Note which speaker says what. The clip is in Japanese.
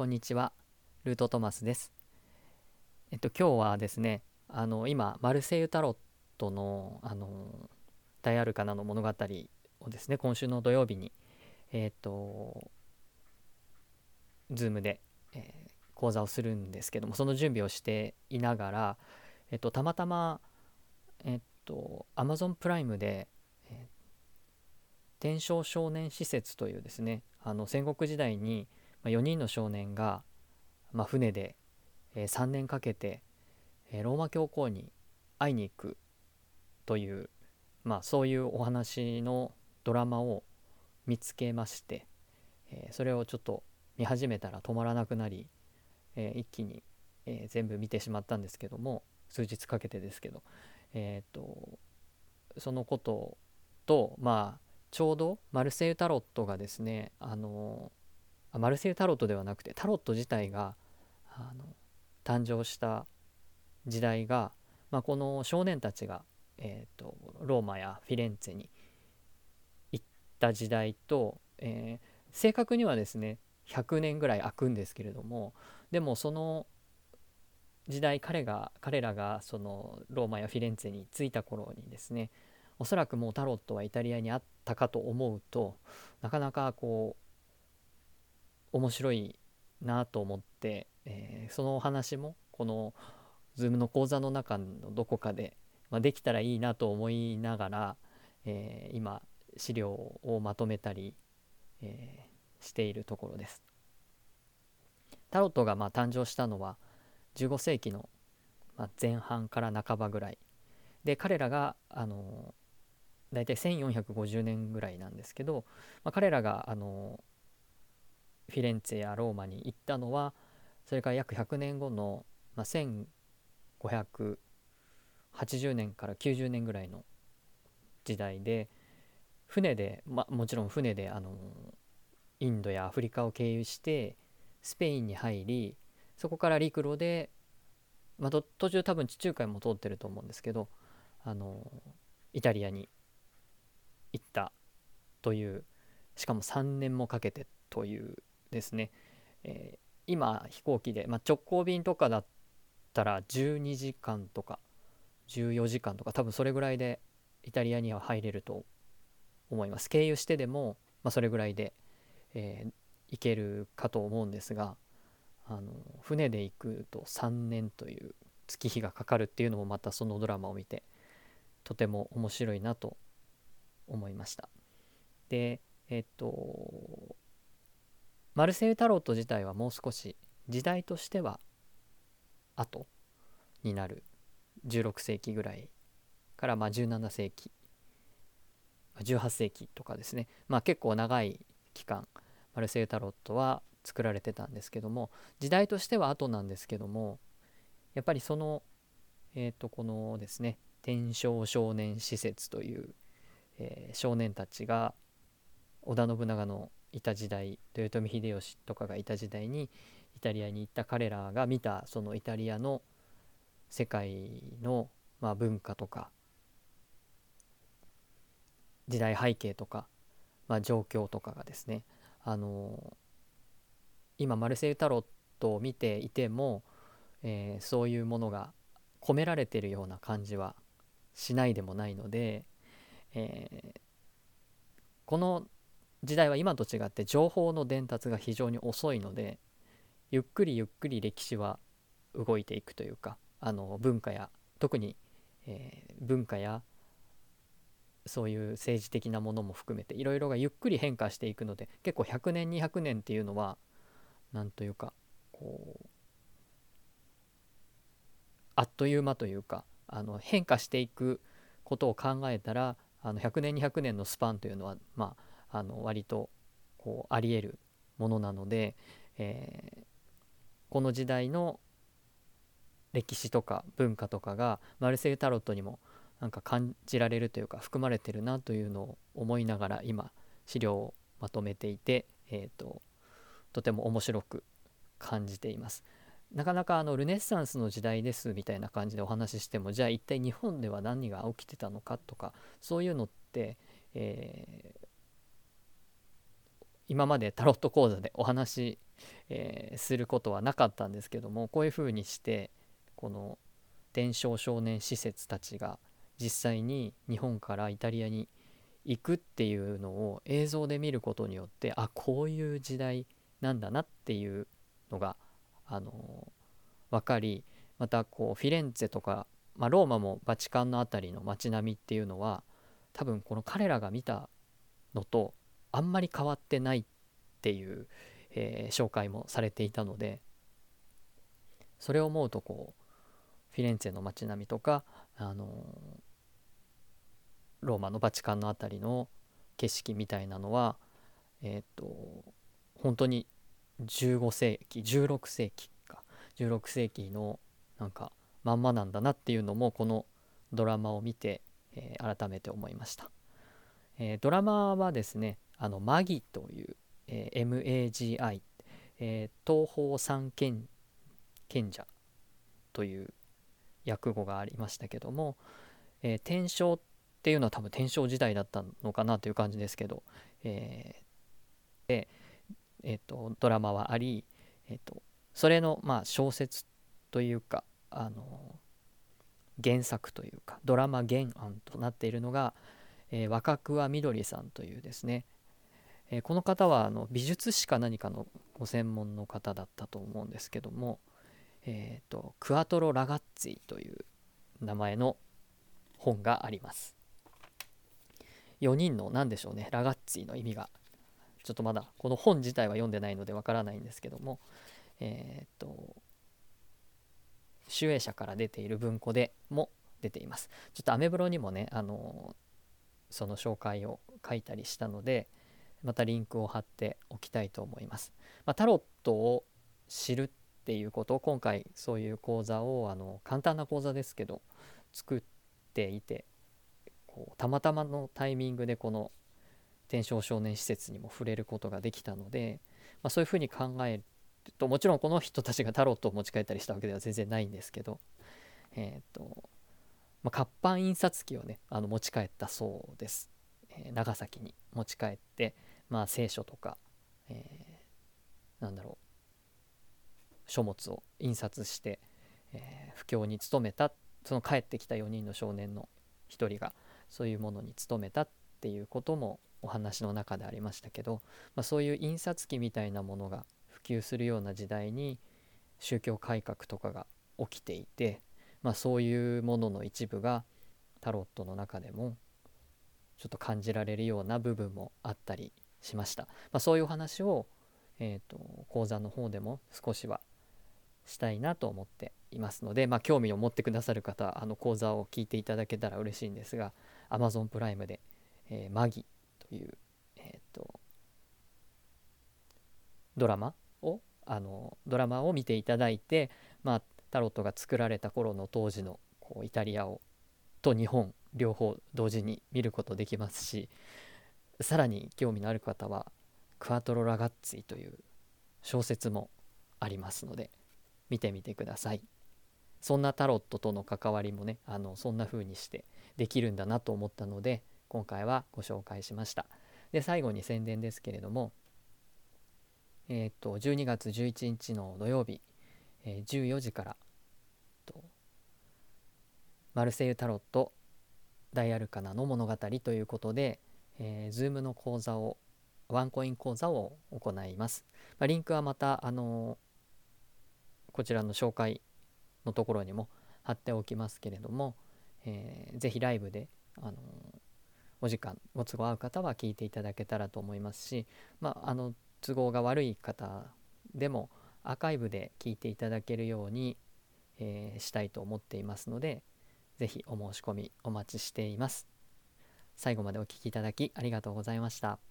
Speaker 1: こんにちは、ルートトマスです。えっと今日はですね、あの今マルセイユタロットのあの大アルカナの物語をですね、今週の土曜日にえっとズームで、えー、講座をするんですけども、その準備をしていながら、えっとたまたまえっと Amazon プライムで、えー、天正少年施設というですね、あの戦国時代にま4人の少年が、ま、船で、え3年かけて、えローマ教皇に会いに行くという、まあ、そういうお話のドラマを見つけまして、えそれをちょっと見始めたら止まらなくなり、え一気に、え全部見てしまったんですけども数日かけてですけど、えーとそのこととまあちょうどマルセイユタロットがですねあのマルセイユタロットではなくてタロット自体があの誕生した時代が、まあ、この少年たちが、えーと、ローマやフィレンツェに行った時代と、えー、正確にはですね100年ぐらい空くんですけれどもでもその時代彼が彼らがそのローマやフィレンツェに着いた頃にですねおそらくもうタロットはイタリアにあったかと思うとなかなかこう面白いなと思って、えー、そのお話もこの Zoom の講座の中のどこかで、まあ、できたらいいなと思いながら、えー、今資料をまとめたり、えー、しているところです。タロットがまあ誕生したのは15世紀の前半から半ばぐらいで彼らがあの大体1450年ぐらいなんですけど、まあ、彼らがあのフィレンツェやローマに行ったのはそれから約100年後の、まあ、1580年から90年ぐらいの時代で船で、まあ、もちろん船であのインドやアフリカを経由してスペインに入りそこから陸路で、まあ、途中多分地中海も通ってると思うんですけどあのイタリアに行ったというしかも3年もかけてというですね、えー、今飛行機で、まあ、直行便とかだったら12時間とか14時間とか多分それぐらいでイタリアには入れると思います。経由してでも、まあ、それぐらいで、えー、行けるかと思うんですがあの船で行くと3年という月日がかかるっていうのもまたそのドラマを見てとても面白いなと思いました。でえっとマルセイタロット自体はもう少し時代としては後になる16世紀ぐらいからまあ17世紀18世紀とかですね。まあ結構長い期間マルセイタロットは作られてたんですけども時代としては後なんですけどもやっぱりそのえっ、ー、とこのですね天正少年施設という、えー、少年たちが織田信長のいた時代豊臣秀吉とかがいた時代にイタリアに行った彼らが見たそのイタリアの世界の、まあ、文化とか時代背景とか、まあ、状況とかがですねあの今マルセイユタロットを見ていても、えー、そういうものが込められてるような感じはしないでもないので、えー、この時代は今と違って情報の伝達が非常に遅いのでゆっくりゆっくり歴史は動いていくというかあの文化や特に、えー、文化やそういう政治的なものも含めていろいろがゆっくり変化していくので結構100年200年っていうのは何というかこうあっという間というかあの変化していくことを考えたらあの100年200年のスパンというのはまああの割とこうありえるものなので、えー、この時代の歴史とか文化とかがマルセイユタロットにもなんか感じられるというか含まれてるなというのを思いながら今資料をまとめていて、えーと、とても面白く感じています。なかなかあのルネッサンスの時代ですみたいな感じでお話ししてもじゃあ一体日本では何が起きてたのかとかそういうのって、えー、今までタロット講座でお話し、えー、することはなかったんですけどもこういうふうにしてこの伝承少年施設たちが実際に日本からイタリアに行くっていうのを映像で見ることによってあこういう時代なんだなっていうのが、あのー、分かりまたこうフィレンツェとか、まあ、ローマもバチカンの辺りの街並みっていうのは多分この彼らが見たのとあんまり変わってないっていう、えー、紹介もされていたのでそれを思うとこうフィレンツェの街並みとか、あの、ローマのバチカンの辺りの景色みたいなのはえっ、と本当に15世紀16世紀か16世紀のなんかまんまなんだなっていうのもこのドラマを見て、えー、改めて思いました、えー、ドラマはですねあのマギという、えー、MAGI、え東方三賢賢者という訳語がありましたけども、えー、天正っていうのは多分天正時代だったのかなという感じですけど、えー、で、えーと、ドラマはあり、えーと、それの、まあ、小説というかあの原作というかドラマ原案となっているのが、えー、若桑みどりさんというですね、えー、この方はあの美術史か何かのご専門の方だったと思うんですけども、えーと、クアトロ・ラガッツィという名前の本があります。4人の何でしょうねラガッツィの意味がちょっとまだこの本自体は読んでないのでわからないんですけどもえっ、ー、と集英社から出ている文庫でも出ていますちょっとアメブロにもねあのその紹介を書いたりしたのでまたリンクを貼っておきたいと思います、まあ、タロットを知るっていうことを今回そういう講座をあの簡単な講座ですけど作っていてこうたまたまのタイミングでこの天正少年施設にも触れることができたので、まあ、そういうふうに考えるともちろんこの人たちがタロットを持ち帰ったりしたわけでは全然ないんですけど、えーとまあ、活版印刷機をねあの持ち帰ったそうです、えー、長崎に持ち帰って、まあ、聖書とか、えー、なんだろう。書物を印刷して、えー、布教に努めたその帰ってきた4人の少年の1人がそういうものに努めたっていうこともお話の中でありましたけど、まあ、そういう印刷機みたいなものが普及するような時代に宗教改革とかが起きていて、まあ、そういうものの一部がタロットの中でもちょっと感じられるような部分もあったりしました、まあ、そういうお話を、えーと講座の方でも少しはしたいなと思っていますので、まあ、興味を持ってくださる方あの講座を聞いていただけたら嬉しいんですが Amazon プライムで、えー、マギという、えーと、ドラマをあのドラマを見ていただいて、まあ、タロットが作られた頃の当時のこうイタリアをと日本両方同時に見ることできますしさらに興味のある方はクアトロ・ラガッツィという小説もありますので見てみてください。そんなタロットとの関わりもねあのそんな風にしてできるんだなと思ったので今回はご紹介しました。で最後に宣伝ですけれどもえっ、と12月11日の土曜日、えー、14時からマルセイユタロット大アルカナの物語ということで、えー、Zoom の講座をワンコイン講座を行います、まあ、リンクはまたあのーこちらの紹介のところにも貼っておきますけれども、えー、ぜひライブで、あのー、お時間ご都合合う方は聞いていただけたらと思いますし、まあ、あの都合が悪い方でもアーカイブで聞いていただけるように、えー、したいと思っていますのでぜひお申し込みお待ちしています。最後までお聴きいただきありがとうございました。